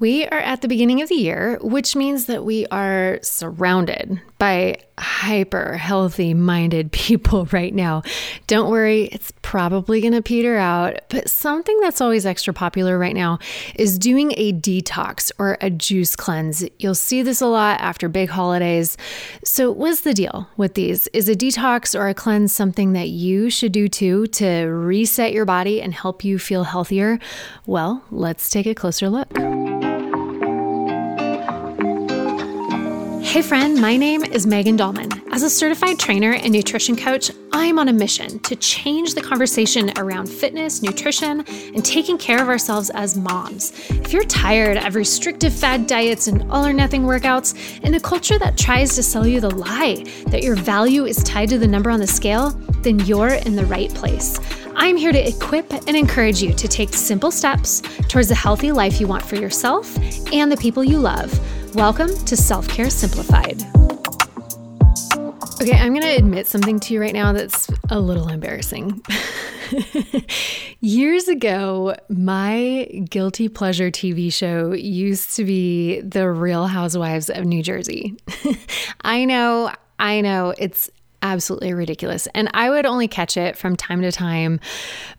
We are at the beginning of the year, which means that we are surrounded by hyper healthy minded people right now. Don't worry, it's probably going to peter out. But something that's always extra popular right now is doing a detox or a juice cleanse. You'll see this a lot after big holidays. So, what's the deal with these? Is a detox or a cleanse something that you should do too to reset your body and help you feel healthier? Well, let's take a closer look. Hey, friend, my name is Megan Dahlman. As a certified trainer and nutrition coach, I'm on a mission to change the conversation around fitness, nutrition, and taking care of ourselves as moms. If you're tired of restrictive fad diets and all or nothing workouts, in a culture that tries to sell you the lie that your value is tied to the number on the scale, then you're in the right place. I'm here to equip and encourage you to take simple steps towards the healthy life you want for yourself and the people you love Welcome to Self Care Simplified. Okay, I'm going to admit something to you right now that's a little embarrassing. Years ago, my guilty pleasure TV show used to be The Real Housewives of New Jersey. I know, I know, it's absolutely ridiculous. And I would only catch it from time to time.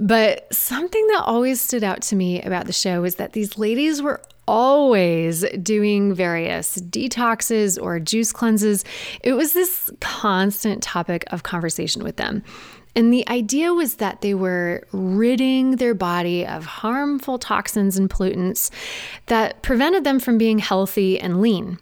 But something that always stood out to me about the show was that these ladies were always doing various detoxes or juice cleanses. It was this constant topic of conversation with them. And the idea was that they were ridding their body of harmful toxins and pollutants that prevented them from being healthy and lean.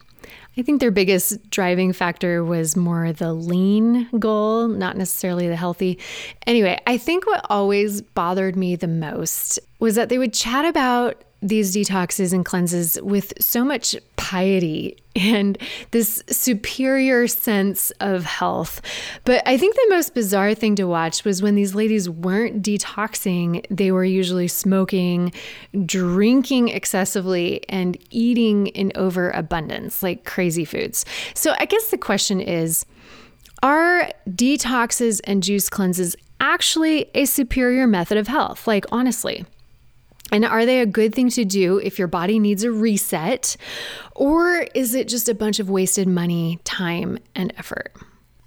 I think their biggest driving factor was more the lean goal, not necessarily the healthy. Anyway, I think what always bothered me the most was that they would chat about these detoxes and cleanses with so much piety and this superior sense of health. But I think the most bizarre thing to watch was when these ladies weren't detoxing, they were usually smoking, drinking excessively, and eating in overabundance, like crazy foods. So I guess the question is are detoxes and juice cleanses actually a superior method of health? Like, honestly. And are they a good thing to do if your body needs a reset? Or is it just a bunch of wasted money, time, and effort?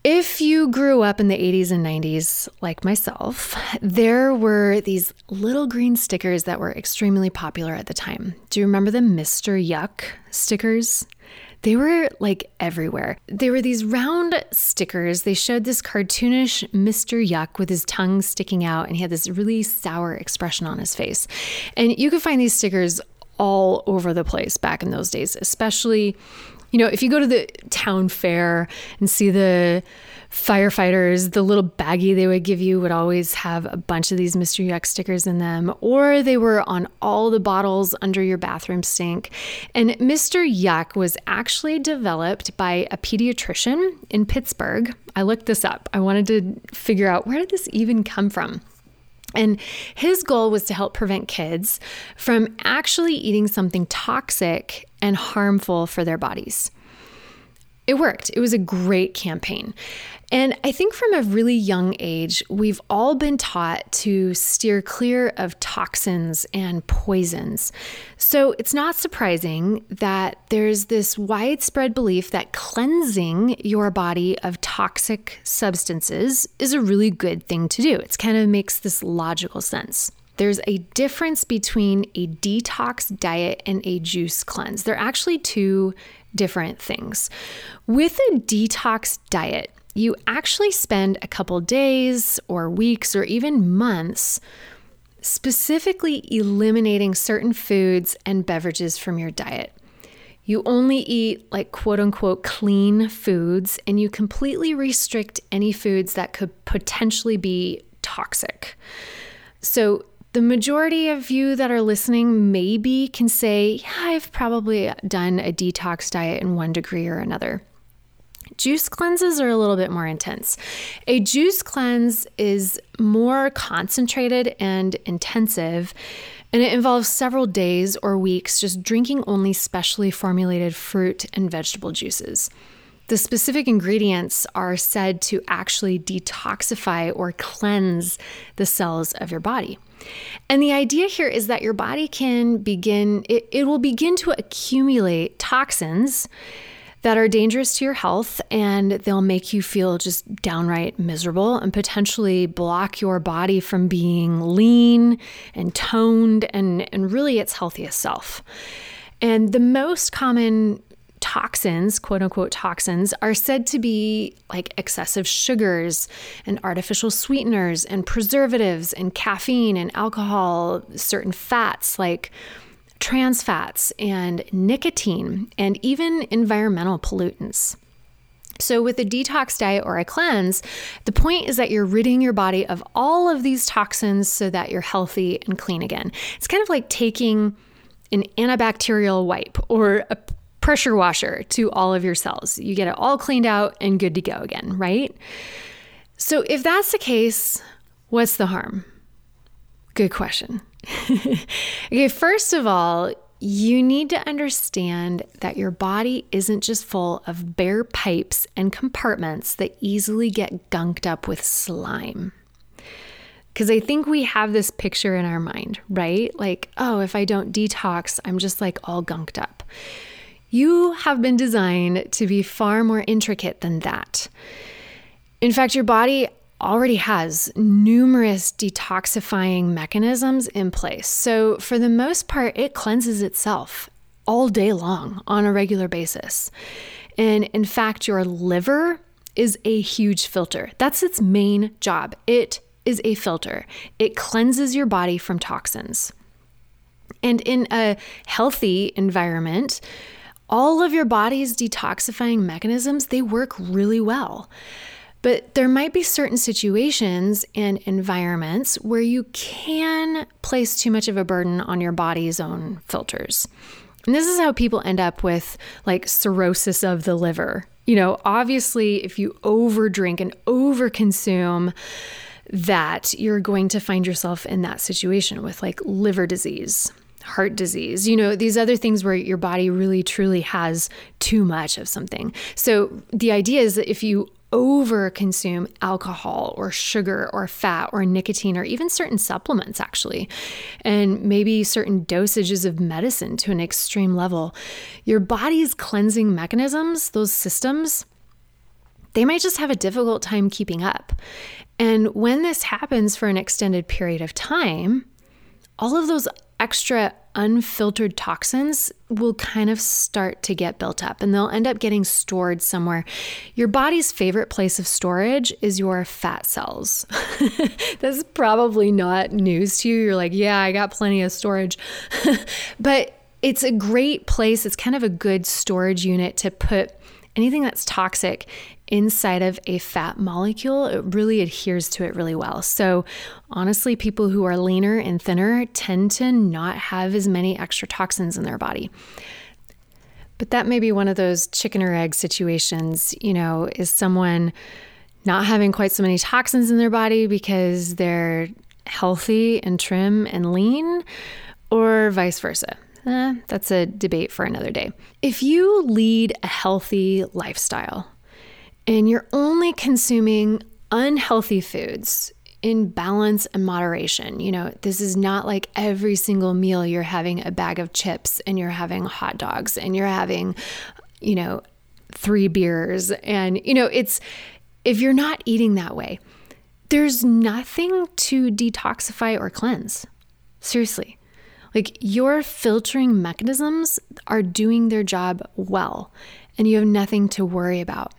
If you grew up in the 80s and 90s, like myself, there were these little green stickers that were extremely popular at the time. Do you remember the Mr. Yuck stickers? They were like everywhere. They were these round stickers. They showed this cartoonish Mr. Yuck with his tongue sticking out, and he had this really sour expression on his face. And you could find these stickers all over the place back in those days, especially, you know, if you go to the town fair and see the firefighters, the little baggie they would give you would always have a bunch of these Mr. Yuck stickers in them, or they were on all the bottles under your bathroom sink. And Mr. Yuck was actually developed by a pediatrician in Pittsburgh. I looked this up. I wanted to figure out where did this even come from? And his goal was to help prevent kids from actually eating something toxic and harmful for their bodies. It worked. It was a great campaign. And I think from a really young age, we've all been taught to steer clear of toxins and poisons. So it's not surprising that there's this widespread belief that cleansing your body of toxic substances is a really good thing to do. It kind of makes this logical sense. There's a difference between a detox diet and a juice cleanse. They're actually two different things. With a detox diet, you actually spend a couple days or weeks or even months specifically eliminating certain foods and beverages from your diet. You only eat like quote unquote clean foods and you completely restrict any foods that could potentially be toxic. So, the majority of you that are listening maybe can say, Yeah, I've probably done a detox diet in one degree or another. Juice cleanses are a little bit more intense. A juice cleanse is more concentrated and intensive, and it involves several days or weeks just drinking only specially formulated fruit and vegetable juices. The specific ingredients are said to actually detoxify or cleanse the cells of your body. And the idea here is that your body can begin, it, it will begin to accumulate toxins that are dangerous to your health and they'll make you feel just downright miserable and potentially block your body from being lean and toned and, and really its healthiest self. And the most common toxins, quote unquote toxins, are said to be like excessive sugars and artificial sweeteners and preservatives and caffeine and alcohol, certain fats like trans fats and nicotine, and even environmental pollutants. So, with a detox diet or a cleanse, the point is that you're ridding your body of all of these toxins so that you're healthy and clean again. It's kind of like taking an antibacterial wipe or a pressure washer to all of your cells. You get it all cleaned out and good to go again, right? So, if that's the case, what's the harm? Good question. okay, first of all, you need to understand that your body isn't just full of bare pipes and compartments that easily get gunked up with slime. Because I think we have this picture in our mind, right? Like, oh, if I don't detox, I'm just like all gunked up. You have been designed to be far more intricate than that. In fact, your body already has numerous detoxifying mechanisms in place. So, for the most part, it cleanses itself all day long on a regular basis. And in fact, your liver is a huge filter. That's its main job. It is a filter, it cleanses your body from toxins. And in a healthy environment, all of your body's detoxifying mechanisms, they work really well. But there might be certain situations and environments where you can place too much of a burden on your body's own filters. And this is how people end up with like cirrhosis of the liver. You know, obviously, if you overdrink and overconsume, that you're going to find yourself in that situation with like liver disease heart disease, you know, these other things where your body really truly has too much of something. So the idea is that if you over consume alcohol or sugar or fat or nicotine or even certain supplements, actually, and maybe certain dosages of medicine to an extreme level, your body's cleansing mechanisms, those systems, they might just have a difficult time keeping up. And when this happens for an extended period of time, all of those extra unfiltered toxins will kind of start to get built up and they'll end up getting stored somewhere. Your body's favorite place of storage is your fat cells. That's probably not news to you. You're like, yeah, I got plenty of storage. but it's a great place. It's kind of a good storage unit to put anything that's toxic inside of a fat molecule, it really adheres to it really well. So, honestly, people who are leaner and thinner tend to not have as many extra toxins in their body. But that may be one of those chicken or egg situations. You know, is someone not having quite so many toxins in their body because they're healthy and trim and lean, or vice versa? Eh, that's a debate for another day. If you lead a healthy lifestyle and you're only consuming unhealthy foods in balance and moderation, you know, this is not like every single meal you're having a bag of chips and you're having hot dogs and you're having, you know, three beers. And, you know, it's if you're not eating that way, there's nothing to detoxify or cleanse. Seriously. Like your filtering mechanisms are doing their job well, and you have nothing to worry about.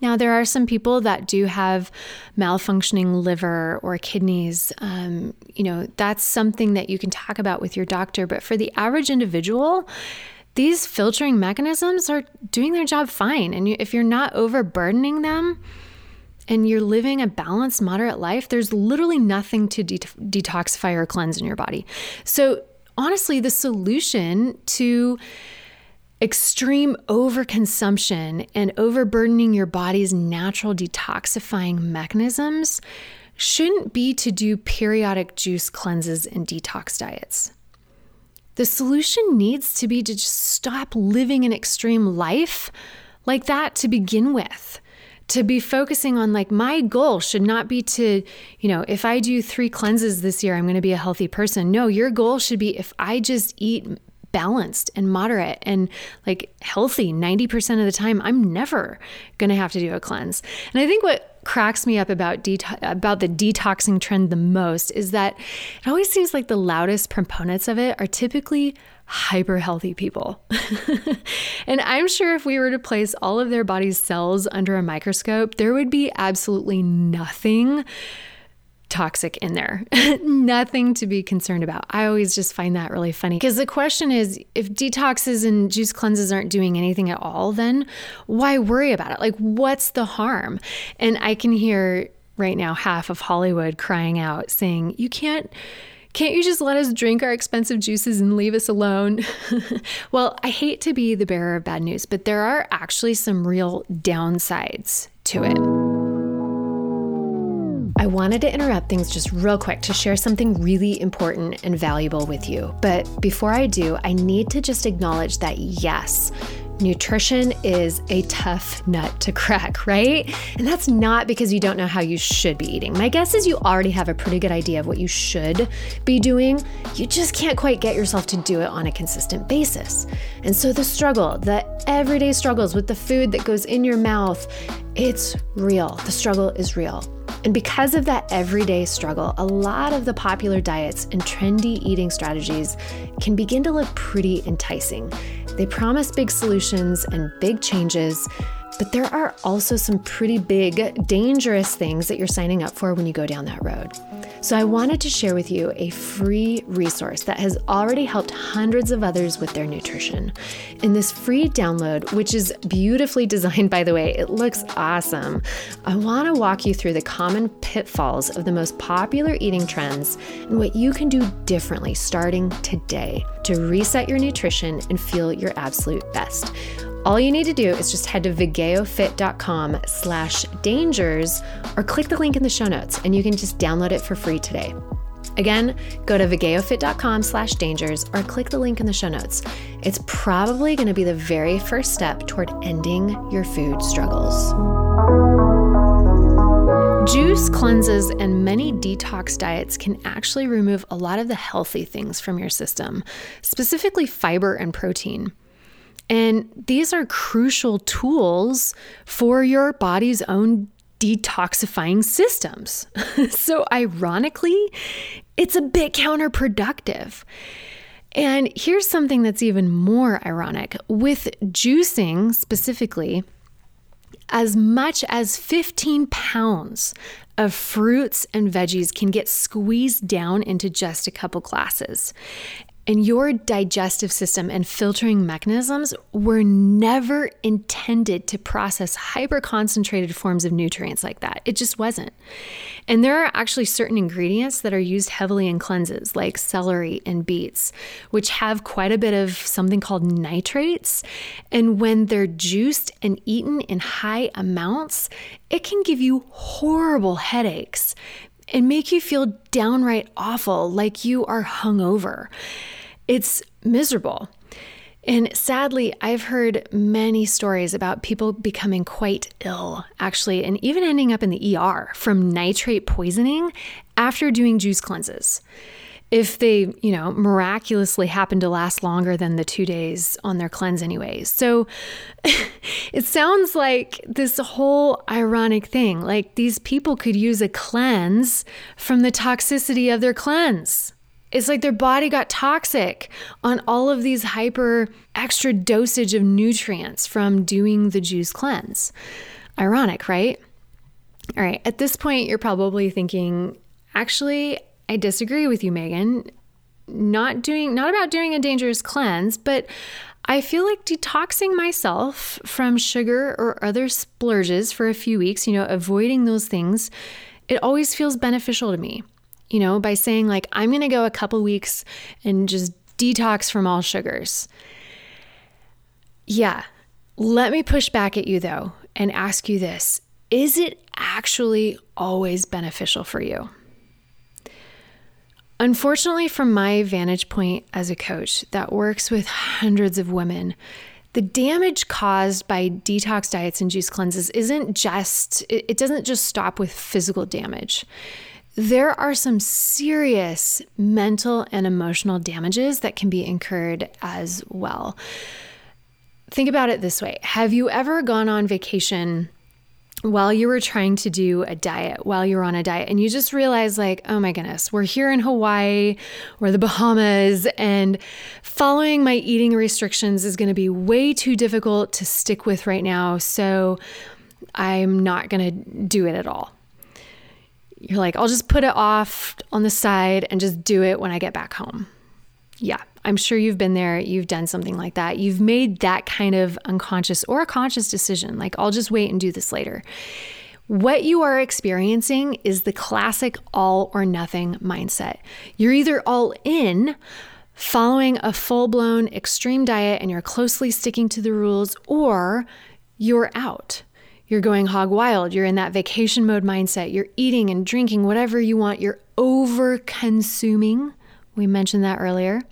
Now, there are some people that do have malfunctioning liver or kidneys. Um, you know, that's something that you can talk about with your doctor. But for the average individual, these filtering mechanisms are doing their job fine. And if you're not overburdening them, and you're living a balanced, moderate life, there's literally nothing to de- detoxify or cleanse in your body. So, honestly, the solution to extreme overconsumption and overburdening your body's natural detoxifying mechanisms shouldn't be to do periodic juice cleanses and detox diets. The solution needs to be to just stop living an extreme life like that to begin with to be focusing on like my goal should not be to, you know, if I do three cleanses this year, I'm going to be a healthy person. No, your goal should be if I just eat balanced and moderate and like healthy 90% of the time, I'm never going to have to do a cleanse. And I think what cracks me up about det- about the detoxing trend the most is that it always seems like the loudest proponents of it are typically hyper healthy people. and I'm sure if we were to place all of their body's cells under a microscope, there would be absolutely nothing toxic in there. Nothing to be concerned about. I always just find that really funny because the question is if detoxes and juice cleanses aren't doing anything at all, then why worry about it? Like, what's the harm? And I can hear right now half of Hollywood crying out saying, You can't. Can't you just let us drink our expensive juices and leave us alone? well, I hate to be the bearer of bad news, but there are actually some real downsides to it. I wanted to interrupt things just real quick to share something really important and valuable with you. But before I do, I need to just acknowledge that yes, Nutrition is a tough nut to crack, right? And that's not because you don't know how you should be eating. My guess is you already have a pretty good idea of what you should be doing. You just can't quite get yourself to do it on a consistent basis. And so the struggle, the everyday struggles with the food that goes in your mouth, it's real. The struggle is real. And because of that everyday struggle, a lot of the popular diets and trendy eating strategies can begin to look pretty enticing. They promise big solutions and big changes, but there are also some pretty big, dangerous things that you're signing up for when you go down that road. So, I wanted to share with you a free resource that has already helped hundreds of others with their nutrition. In this free download, which is beautifully designed, by the way, it looks awesome. I want to walk you through the common pitfalls of the most popular eating trends and what you can do differently starting today to reset your nutrition and feel your absolute best. All you need to do is just head to vigeofit.com slash dangers or click the link in the show notes and you can just download it for free today. Again, go to vigeofit.com slash dangers or click the link in the show notes. It's probably going to be the very first step toward ending your food struggles. Juice cleanses and many detox diets can actually remove a lot of the healthy things from your system, specifically fiber and protein. And these are crucial tools for your body's own detoxifying systems. so, ironically, it's a bit counterproductive. And here's something that's even more ironic with juicing specifically, as much as 15 pounds of fruits and veggies can get squeezed down into just a couple glasses. And your digestive system and filtering mechanisms were never intended to process hyper concentrated forms of nutrients like that. It just wasn't. And there are actually certain ingredients that are used heavily in cleanses, like celery and beets, which have quite a bit of something called nitrates. And when they're juiced and eaten in high amounts, it can give you horrible headaches and make you feel downright awful, like you are hungover. It's miserable. And sadly, I've heard many stories about people becoming quite ill, actually, and even ending up in the ER from nitrate poisoning after doing juice cleanses. If they, you know, miraculously happen to last longer than the two days on their cleanse, anyways. So it sounds like this whole ironic thing like these people could use a cleanse from the toxicity of their cleanse. It's like their body got toxic on all of these hyper extra dosage of nutrients from doing the juice cleanse. Ironic, right? All right, at this point, you're probably thinking, actually, I disagree with you, Megan. Not doing, not about doing a dangerous cleanse, but I feel like detoxing myself from sugar or other splurges for a few weeks, you know, avoiding those things, it always feels beneficial to me you know, by saying, like, I'm going to go a couple weeks and just detox from all sugars. Yeah. Let me push back at you, though, and ask you this Is it actually always beneficial for you? Unfortunately, from my vantage point as a coach that works with hundreds of women, the damage caused by detox diets and juice cleanses isn't just, it doesn't just stop with physical damage. There are some serious mental and emotional damages that can be incurred as well. Think about it this way Have you ever gone on vacation? while you were trying to do a diet, while you were on a diet, and you just realized, like, oh my goodness, we're here in Hawaii or the Bahamas, and following my eating restrictions is going to be way too difficult to stick with right now. So I'm not going to do it at all. You're like, I'll just put it off on the side and just do it when I get back home. Yeah, I'm sure you've been there. You've done something like that. You've made that kind of unconscious or a conscious decision, like, I'll just wait and do this later. What you are experiencing is the classic all or nothing mindset. You're either all in, following a full blown extreme diet and you're closely sticking to the rules, or you're out. You're going hog wild. You're in that vacation mode mindset. You're eating and drinking whatever you want. You're over consuming we mentioned that earlier.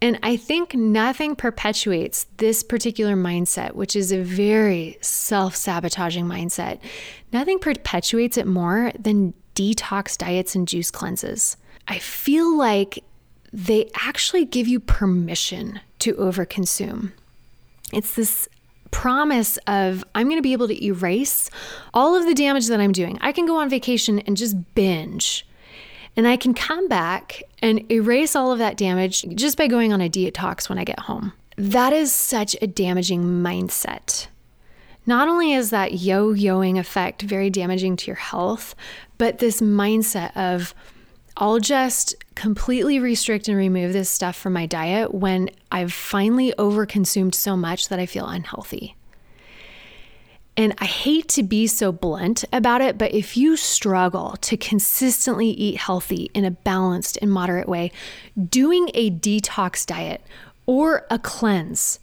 And I think nothing perpetuates this particular mindset, which is a very self sabotaging mindset. Nothing perpetuates it more than detox diets and juice cleanses. I feel like they actually give you permission to overconsume. It's this promise of I'm going to be able to erase all of the damage that I'm doing. I can go on vacation and just binge and I can come back and erase all of that damage just by going on a detox when I get home. That is such a damaging mindset. Not only is that yo yoing effect very damaging to your health, but this mindset of, I'll just completely restrict and remove this stuff from my diet when I've finally overconsumed so much that I feel unhealthy. And I hate to be so blunt about it, but if you struggle to consistently eat healthy in a balanced and moderate way, doing a detox diet or a cleanse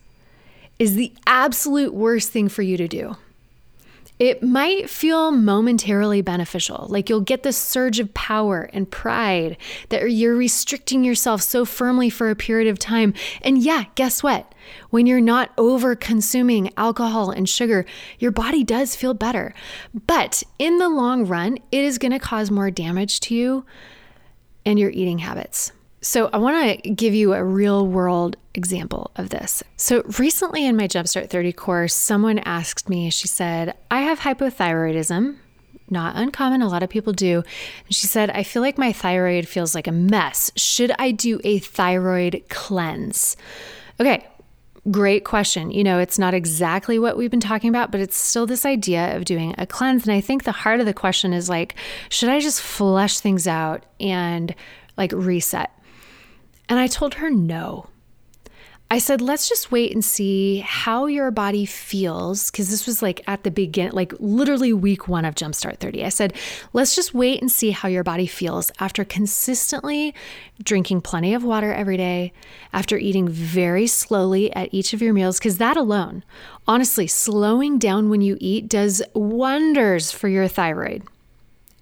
is the absolute worst thing for you to do. It might feel momentarily beneficial, like you'll get this surge of power and pride that you're restricting yourself so firmly for a period of time. And yeah, guess what? When you're not over consuming alcohol and sugar, your body does feel better. But in the long run, it is going to cause more damage to you and your eating habits. So, I want to give you a real world example of this. So, recently in my Jumpstart 30 course, someone asked me, she said, I have hypothyroidism. Not uncommon, a lot of people do. And she said, I feel like my thyroid feels like a mess. Should I do a thyroid cleanse? Okay, great question. You know, it's not exactly what we've been talking about, but it's still this idea of doing a cleanse. And I think the heart of the question is like, should I just flush things out and like reset? And I told her no. I said, let's just wait and see how your body feels. Cause this was like at the beginning, like literally week one of Jumpstart 30. I said, let's just wait and see how your body feels after consistently drinking plenty of water every day, after eating very slowly at each of your meals. Cause that alone, honestly, slowing down when you eat does wonders for your thyroid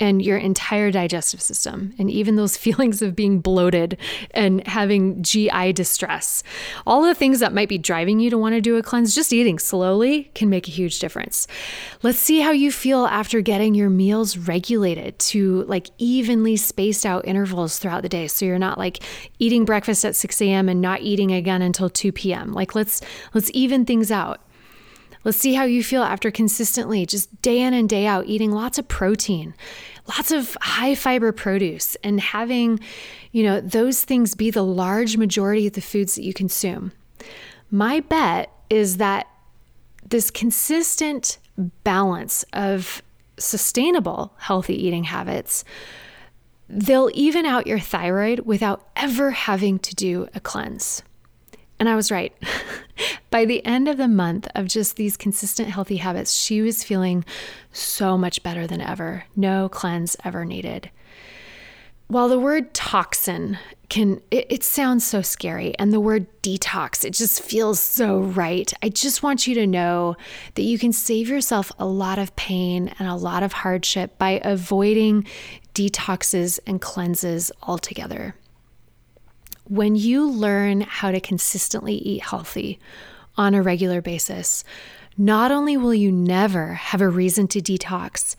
and your entire digestive system, and even those feelings of being bloated and having GI distress. All the things that might be driving you to want to do a cleanse, just eating slowly can make a huge difference. Let's see how you feel after getting your meals regulated to like evenly spaced out intervals throughout the day. So you're not like eating breakfast at 6 a.m. and not eating again until 2 p.m. Like let's let's even things out. Let's see how you feel after consistently, just day in and day out, eating lots of protein, lots of high fiber produce, and having, you know, those things be the large majority of the foods that you consume. My bet is that this consistent balance of sustainable healthy eating habits they'll even out your thyroid without ever having to do a cleanse. And I was right. By the end of the month of just these consistent healthy habits, she was feeling so much better than ever. No cleanse ever needed. While the word toxin can, it, it, sounds so scary, and the word detox, it just feels so right. I just want you to know that you can save yourself a lot of pain and a lot of hardship by avoiding detoxes and cleanses altogether when you learn how to consistently eat healthy on a regular basis, not only will you never have a reason to detox,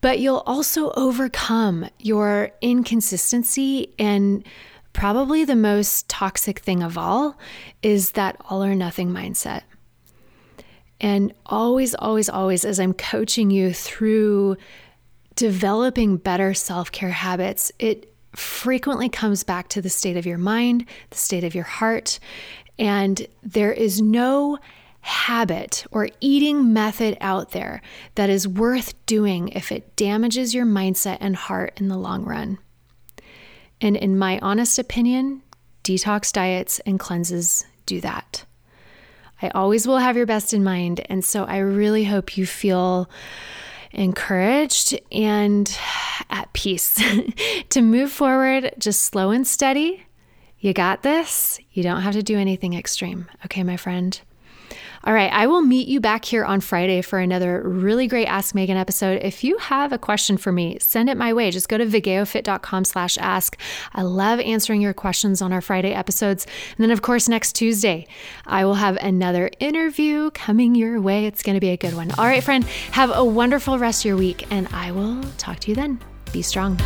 but you'll also overcome your inconsistency and probably the most toxic thing of all is that all or nothing mindset. And always, always, always, as I'm coaching you through developing better self care habits, it frequently comes back to the state of your mind, the state of your heart. And there is no habit or eating method out there that is worth doing if it damages your mindset and heart in the long run. And in my honest opinion, detox diets and cleanses do that. I always will have your best in mind. And so I really hope you feel encouraged and at peace to move forward just slow and steady. You got this. You don't have to do anything extreme. Okay, my friend? All right, I will meet you back here on Friday for another really great Ask Megan episode. If you have a question for me, send it my way. Just go to vigeofit.com slash ask. I love answering your questions on our Friday episodes. And then, of course, next Tuesday, I will have another interview coming your way. It's going to be a good one. All right, friend, have a wonderful rest of your week, and I will talk to you then. Be strong.